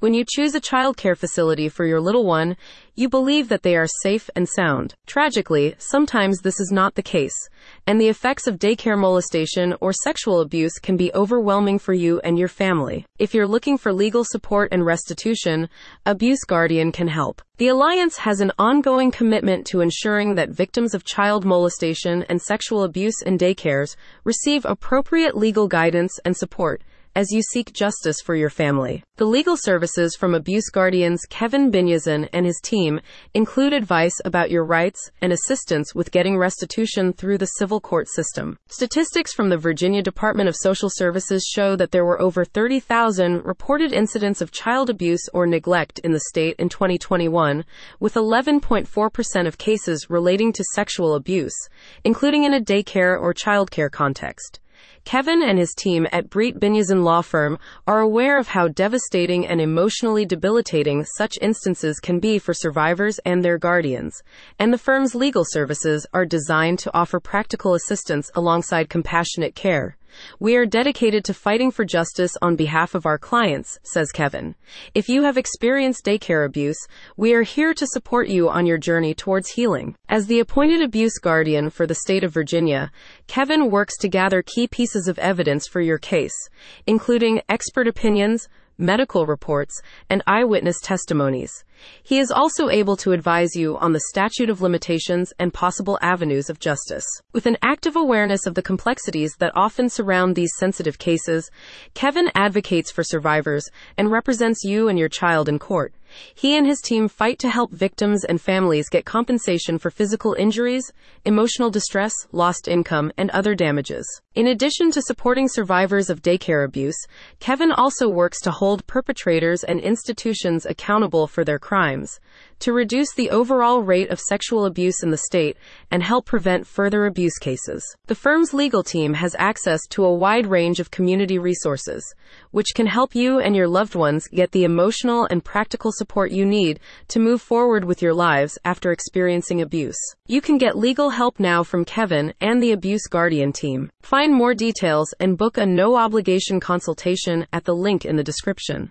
When you choose a childcare facility for your little one, you believe that they are safe and sound. Tragically, sometimes this is not the case, and the effects of daycare molestation or sexual abuse can be overwhelming for you and your family. If you're looking for legal support and restitution, Abuse Guardian can help. The Alliance has an ongoing commitment to ensuring that victims of child molestation and sexual abuse in daycares receive appropriate legal guidance and support as you seek justice for your family. The legal services from Abuse Guardians Kevin Biniazan and his team include advice about your rights and assistance with getting restitution through the civil court system. Statistics from the Virginia Department of Social Services show that there were over 30,000 reported incidents of child abuse or neglect in the state in 2021, with 11.4% of cases relating to sexual abuse, including in a daycare or childcare context. Kevin and his team at Breit Biniazan Law Firm are aware of how devastating and emotionally debilitating such instances can be for survivors and their guardians, and the firm's legal services are designed to offer practical assistance alongside compassionate care. We are dedicated to fighting for justice on behalf of our clients, says Kevin. If you have experienced daycare abuse, we are here to support you on your journey towards healing. As the appointed abuse guardian for the state of Virginia, Kevin works to gather key pieces of evidence for your case, including expert opinions, medical reports, and eyewitness testimonies. He is also able to advise you on the statute of limitations and possible avenues of justice. With an active awareness of the complexities that often surround these sensitive cases, Kevin advocates for survivors and represents you and your child in court. He and his team fight to help victims and families get compensation for physical injuries, emotional distress, lost income, and other damages. In addition to supporting survivors of daycare abuse, Kevin also works to hold perpetrators and institutions accountable for their crimes, to reduce the overall rate of sexual abuse in the state and help prevent further abuse cases. The firm's legal team has access to a wide range of community resources, which can help you and your loved ones get the emotional and practical support you need to move forward with your lives after experiencing abuse. You can get legal help now from Kevin and the Abuse Guardian team. Find more details and book a no obligation consultation at the link in the description.